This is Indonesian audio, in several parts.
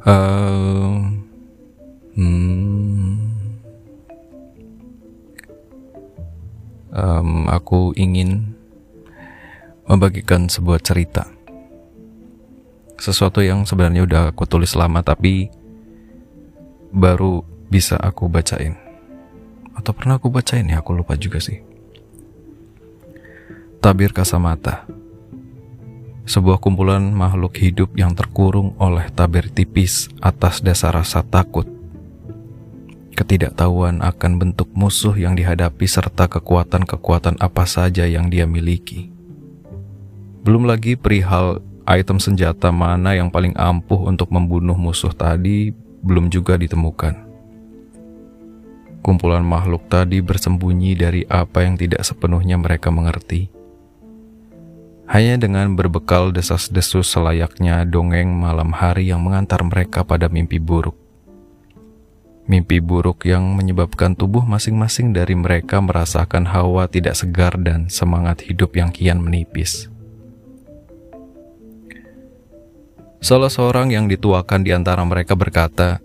Uh, hmm, um, aku ingin membagikan sebuah cerita. Sesuatu yang sebenarnya udah aku tulis lama tapi baru bisa aku bacain. Atau pernah aku bacain ya, aku lupa juga sih. Tabir Kasamata sebuah kumpulan makhluk hidup yang terkurung oleh tabir tipis atas dasar rasa takut, ketidaktahuan akan bentuk musuh yang dihadapi serta kekuatan-kekuatan apa saja yang dia miliki. Belum lagi perihal item senjata mana yang paling ampuh untuk membunuh musuh tadi belum juga ditemukan. Kumpulan makhluk tadi bersembunyi dari apa yang tidak sepenuhnya mereka mengerti hanya dengan berbekal desas-desus selayaknya dongeng malam hari yang mengantar mereka pada mimpi buruk. Mimpi buruk yang menyebabkan tubuh masing-masing dari mereka merasakan hawa tidak segar dan semangat hidup yang kian menipis. Salah seorang yang dituakan di antara mereka berkata,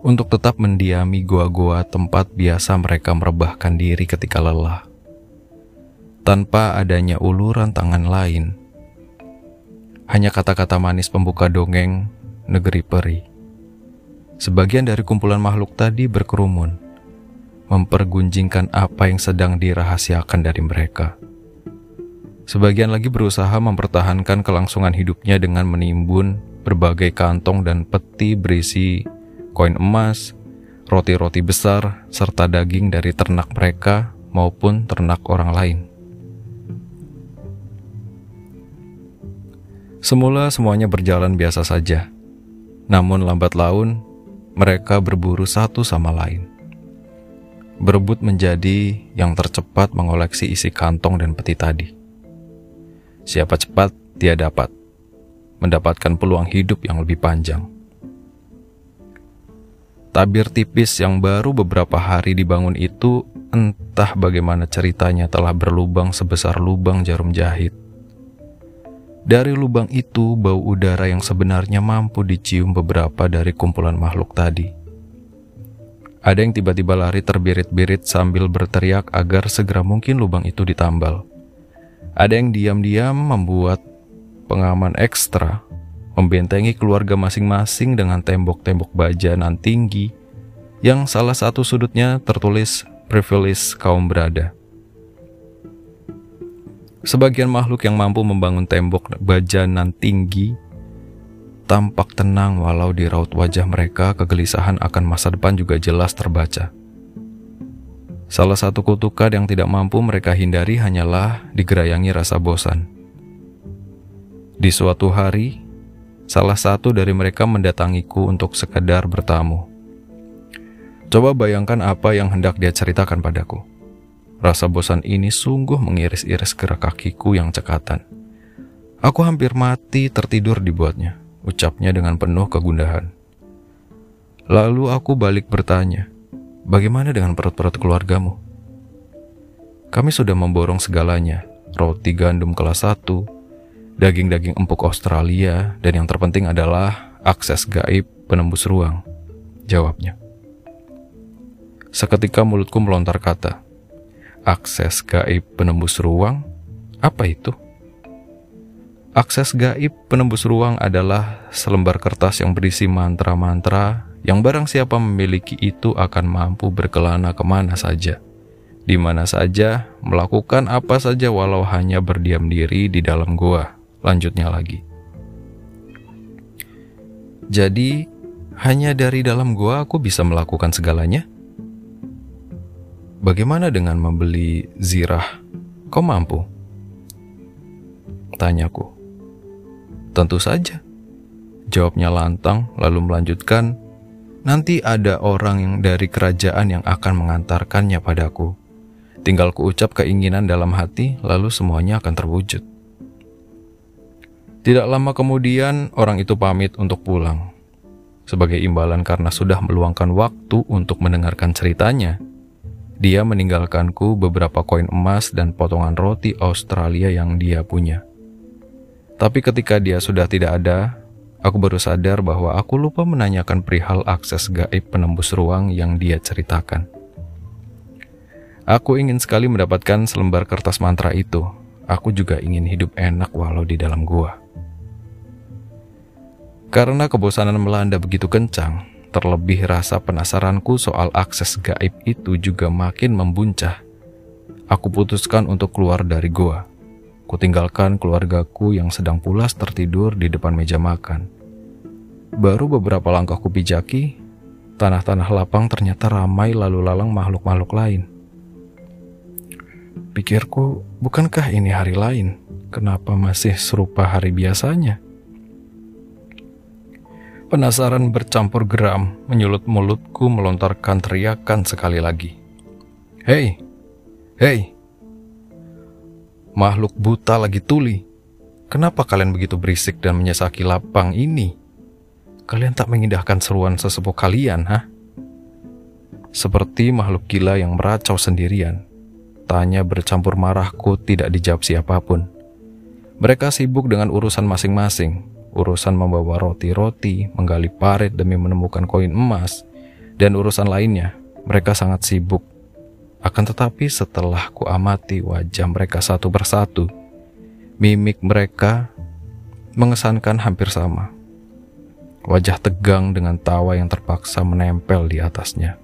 untuk tetap mendiami goa-goa tempat biasa mereka merebahkan diri ketika lelah tanpa adanya uluran tangan lain. Hanya kata-kata manis pembuka dongeng negeri peri. Sebagian dari kumpulan makhluk tadi berkerumun, mempergunjingkan apa yang sedang dirahasiakan dari mereka. Sebagian lagi berusaha mempertahankan kelangsungan hidupnya dengan menimbun berbagai kantong dan peti berisi koin emas, roti-roti besar, serta daging dari ternak mereka maupun ternak orang lain. Semula semuanya berjalan biasa saja. Namun lambat laun, mereka berburu satu sama lain. Berebut menjadi yang tercepat mengoleksi isi kantong dan peti tadi. Siapa cepat, dia dapat. Mendapatkan peluang hidup yang lebih panjang. Tabir tipis yang baru beberapa hari dibangun itu entah bagaimana ceritanya telah berlubang sebesar lubang jarum jahit dari lubang itu, bau udara yang sebenarnya mampu dicium beberapa dari kumpulan makhluk tadi. Ada yang tiba-tiba lari terbirit-birit sambil berteriak agar segera mungkin lubang itu ditambal. Ada yang diam-diam membuat pengaman ekstra, membentengi keluarga masing-masing dengan tembok-tembok baja nan tinggi, yang salah satu sudutnya tertulis privilege kaum berada. Sebagian makhluk yang mampu membangun tembok baja nan tinggi tampak tenang walau di raut wajah mereka kegelisahan akan masa depan juga jelas terbaca. Salah satu kutukan yang tidak mampu mereka hindari hanyalah digerayangi rasa bosan. Di suatu hari, salah satu dari mereka mendatangiku untuk sekedar bertamu. Coba bayangkan apa yang hendak dia ceritakan padaku. Rasa bosan ini sungguh mengiris-iris gerak kakiku yang cekatan. Aku hampir mati tertidur dibuatnya, ucapnya dengan penuh kegundahan. Lalu aku balik bertanya, bagaimana dengan perut-perut keluargamu? Kami sudah memborong segalanya, roti gandum kelas 1, daging-daging empuk Australia, dan yang terpenting adalah akses gaib penembus ruang. Jawabnya. Seketika mulutku melontar kata, Akses gaib penembus ruang, apa itu? Akses gaib penembus ruang adalah selembar kertas yang berisi mantra-mantra yang barang siapa memiliki itu akan mampu berkelana ke mana saja, di mana saja, melakukan apa saja walau hanya berdiam diri di dalam gua. Lanjutnya lagi. Jadi, hanya dari dalam gua aku bisa melakukan segalanya? Bagaimana dengan membeli zirah? Kau mampu? Tanyaku. Tentu saja. Jawabnya lantang, lalu melanjutkan, nanti ada orang yang dari kerajaan yang akan mengantarkannya padaku. Tinggal kuucap keinginan dalam hati, lalu semuanya akan terwujud. Tidak lama kemudian, orang itu pamit untuk pulang. Sebagai imbalan karena sudah meluangkan waktu untuk mendengarkan ceritanya, dia meninggalkanku beberapa koin emas dan potongan roti Australia yang dia punya. Tapi ketika dia sudah tidak ada, Aku baru sadar bahwa aku lupa menanyakan perihal akses gaib penembus ruang yang dia ceritakan. Aku ingin sekali mendapatkan selembar kertas mantra itu. Aku juga ingin hidup enak walau di dalam gua. Karena kebosanan melanda begitu kencang, terlebih rasa penasaranku soal akses gaib itu juga makin membuncah. Aku putuskan untuk keluar dari gua. Kutinggalkan keluargaku yang sedang pulas tertidur di depan meja makan. Baru beberapa langkah kupijaki, tanah-tanah lapang ternyata ramai lalu lalang makhluk-makhluk lain. Pikirku, bukankah ini hari lain? Kenapa masih serupa hari biasanya? Penasaran bercampur geram menyulut mulutku melontarkan teriakan sekali lagi. Hei, hei, Makhluk buta lagi tuli. Kenapa kalian begitu berisik dan menyesaki lapang ini? Kalian tak mengindahkan seruan sesepuh kalian, ha? Seperti makhluk gila yang meracau sendirian. Tanya bercampur marahku tidak dijawab siapa pun. Mereka sibuk dengan urusan masing-masing. Urusan membawa roti-roti, menggali parit demi menemukan koin emas, dan urusan lainnya. Mereka sangat sibuk akan tetapi setelah ku amati wajah mereka satu persatu, mimik mereka mengesankan hampir sama. Wajah tegang dengan tawa yang terpaksa menempel di atasnya.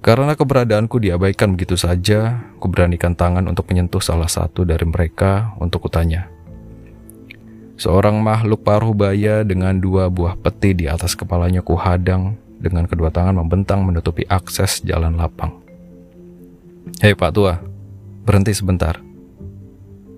Karena keberadaanku diabaikan begitu saja, ku beranikan tangan untuk menyentuh salah satu dari mereka untuk kutanya. Seorang makhluk paruh baya dengan dua buah peti di atas kepalanya kuhadang dengan kedua tangan membentang menutupi akses jalan lapang. Hei Pak Tua, berhenti sebentar.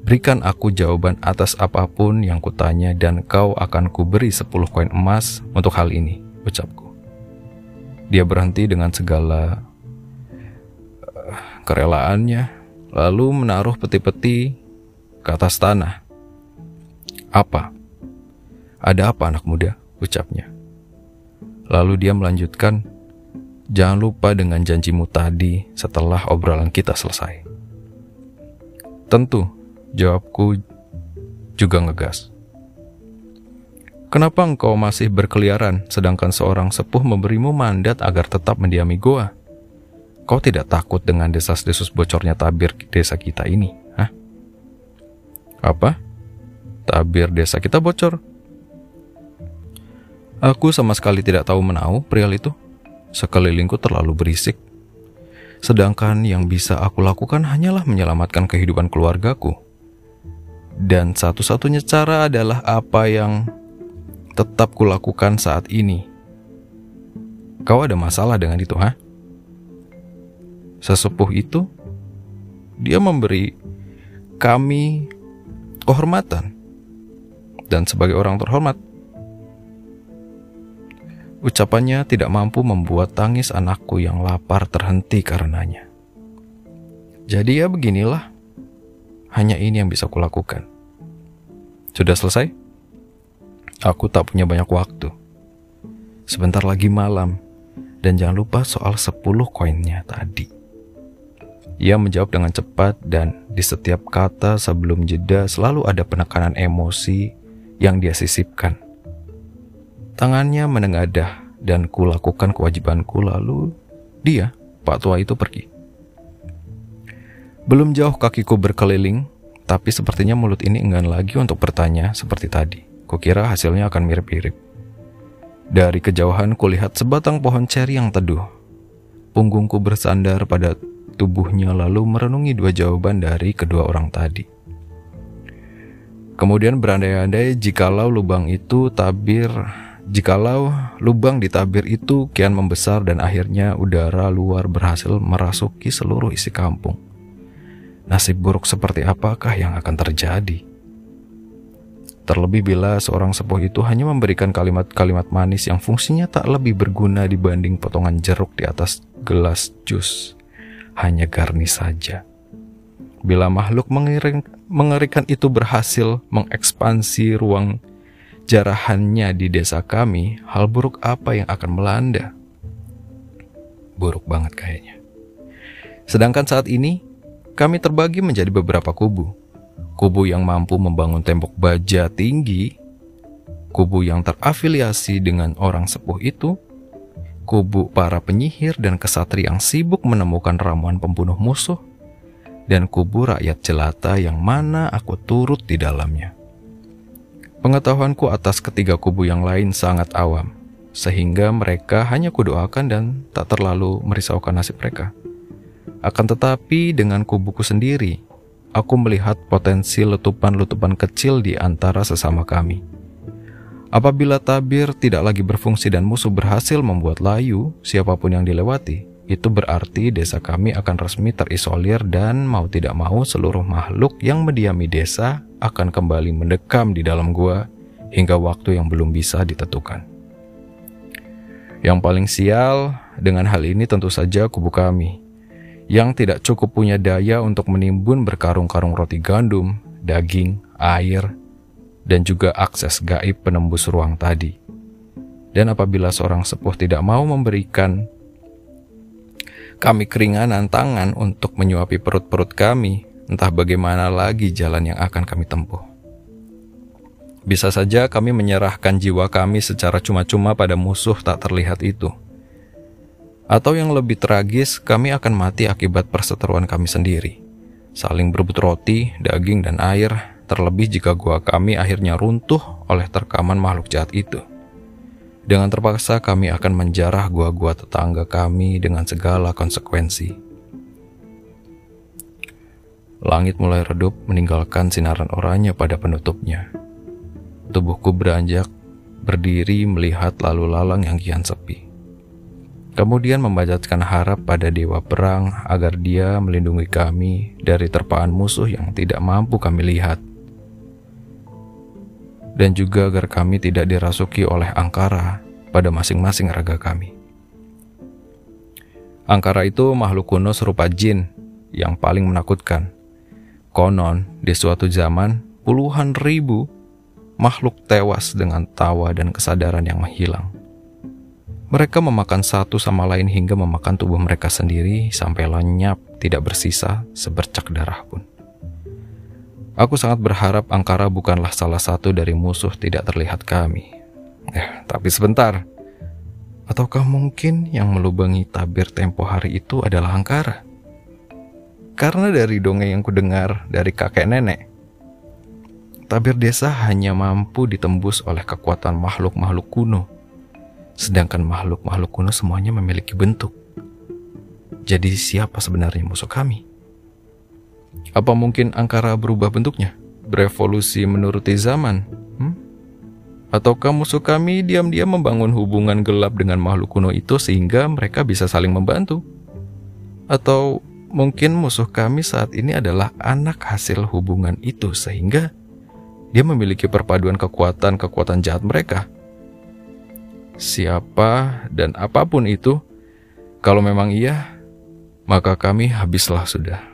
Berikan aku jawaban atas apa pun yang kutanya dan kau akan kuberi 10 koin emas untuk hal ini, ucapku. Dia berhenti dengan segala uh, kerelaannya, lalu menaruh peti-peti ke atas tanah. Apa? Ada apa anak muda? ucapnya. Lalu dia melanjutkan, Jangan lupa dengan janjimu tadi setelah obrolan kita selesai. Tentu, jawabku juga ngegas. Kenapa engkau masih berkeliaran sedangkan seorang sepuh memberimu mandat agar tetap mendiami goa? Kau tidak takut dengan desas-desus bocornya tabir desa kita ini, hah? Apa? Tabir desa kita bocor? Aku sama sekali tidak tahu menau perihal itu. Sekelilingku terlalu berisik. Sedangkan yang bisa aku lakukan hanyalah menyelamatkan kehidupan keluargaku. Dan satu-satunya cara adalah apa yang tetap kulakukan saat ini. Kau ada masalah dengan itu, ha? Sesepuh itu, dia memberi kami kehormatan. Dan sebagai orang terhormat, Ucapannya tidak mampu membuat tangis anakku yang lapar terhenti karenanya. Jadi ya beginilah, hanya ini yang bisa kulakukan. Sudah selesai? Aku tak punya banyak waktu. Sebentar lagi malam, dan jangan lupa soal 10 koinnya tadi. Ia menjawab dengan cepat dan di setiap kata sebelum jeda selalu ada penekanan emosi yang dia sisipkan. Tangannya menengadah dan kulakukan kewajibanku lalu dia, Pak Tua itu pergi. Belum jauh kakiku berkeliling, tapi sepertinya mulut ini enggan lagi untuk bertanya seperti tadi. Kukira hasilnya akan mirip-mirip. Dari kejauhan kulihat sebatang pohon ceri yang teduh. Punggungku bersandar pada tubuhnya lalu merenungi dua jawaban dari kedua orang tadi. Kemudian berandai-andai jikalau lubang itu tabir Jikalau lubang di tabir itu kian membesar dan akhirnya udara luar berhasil merasuki seluruh isi kampung. Nasib buruk seperti apakah yang akan terjadi? Terlebih bila seorang sepuh itu hanya memberikan kalimat-kalimat manis yang fungsinya tak lebih berguna dibanding potongan jeruk di atas gelas jus. Hanya garnis saja. Bila makhluk mengerikan itu berhasil mengekspansi ruang jarahannya di desa kami, hal buruk apa yang akan melanda? Buruk banget kayaknya. Sedangkan saat ini, kami terbagi menjadi beberapa kubu. Kubu yang mampu membangun tembok baja tinggi kubu yang terafiliasi dengan orang sepuh itu, kubu para penyihir dan kesatria yang sibuk menemukan ramuan pembunuh musuh, dan kubu rakyat jelata yang mana aku turut di dalamnya. Pengetahuanku atas ketiga kubu yang lain sangat awam, sehingga mereka hanya kudoakan dan tak terlalu merisaukan nasib mereka. Akan tetapi dengan kubuku sendiri, aku melihat potensi letupan-letupan kecil di antara sesama kami. Apabila tabir tidak lagi berfungsi dan musuh berhasil membuat layu siapa pun yang dilewati, itu berarti desa kami akan resmi terisolir dan mau tidak mau seluruh makhluk yang mendiami desa akan kembali mendekam di dalam gua hingga waktu yang belum bisa ditentukan. Yang paling sial dengan hal ini tentu saja kubu kami, yang tidak cukup punya daya untuk menimbun berkarung-karung roti gandum, daging, air, dan juga akses gaib penembus ruang tadi. Dan apabila seorang sepuh tidak mau memberikan kami keringanan tangan untuk menyuapi perut-perut kami, entah bagaimana lagi jalan yang akan kami tempuh. Bisa saja kami menyerahkan jiwa kami secara cuma-cuma pada musuh tak terlihat itu. Atau yang lebih tragis, kami akan mati akibat perseteruan kami sendiri. Saling berebut roti, daging, dan air terlebih jika gua kami akhirnya runtuh oleh terkaman makhluk jahat itu. Dengan terpaksa kami akan menjarah gua-gua tetangga kami dengan segala konsekuensi. Langit mulai redup meninggalkan sinaran oranye pada penutupnya. Tubuhku beranjak, berdiri melihat lalu lalang yang kian sepi. Kemudian membajatkan harap pada dewa perang agar dia melindungi kami dari terpaan musuh yang tidak mampu kami lihat dan juga agar kami tidak dirasuki oleh angkara pada masing-masing raga kami. Angkara itu makhluk kuno serupa jin yang paling menakutkan. Konon, di suatu zaman, puluhan ribu makhluk tewas dengan tawa dan kesadaran yang menghilang. Mereka memakan satu sama lain hingga memakan tubuh mereka sendiri sampai lenyap, tidak bersisa sebercak darah pun. Aku sangat berharap Angkara bukanlah salah satu dari musuh tidak terlihat kami. Eh, tapi sebentar. Ataukah mungkin yang melubangi tabir tempo hari itu adalah Angkara? Karena dari dongeng yang kudengar dari kakek nenek, tabir desa hanya mampu ditembus oleh kekuatan makhluk-makhluk kuno. Sedangkan makhluk-makhluk kuno semuanya memiliki bentuk. Jadi siapa sebenarnya musuh kami? Apa mungkin angkara berubah bentuknya? Berevolusi menuruti zaman? Hmm? Ataukah musuh kami diam-diam membangun hubungan gelap dengan makhluk kuno itu sehingga mereka bisa saling membantu? Atau mungkin musuh kami saat ini adalah anak hasil hubungan itu sehingga dia memiliki perpaduan kekuatan-kekuatan jahat mereka? Siapa dan apa pun itu, kalau memang iya, maka kami habislah sudah.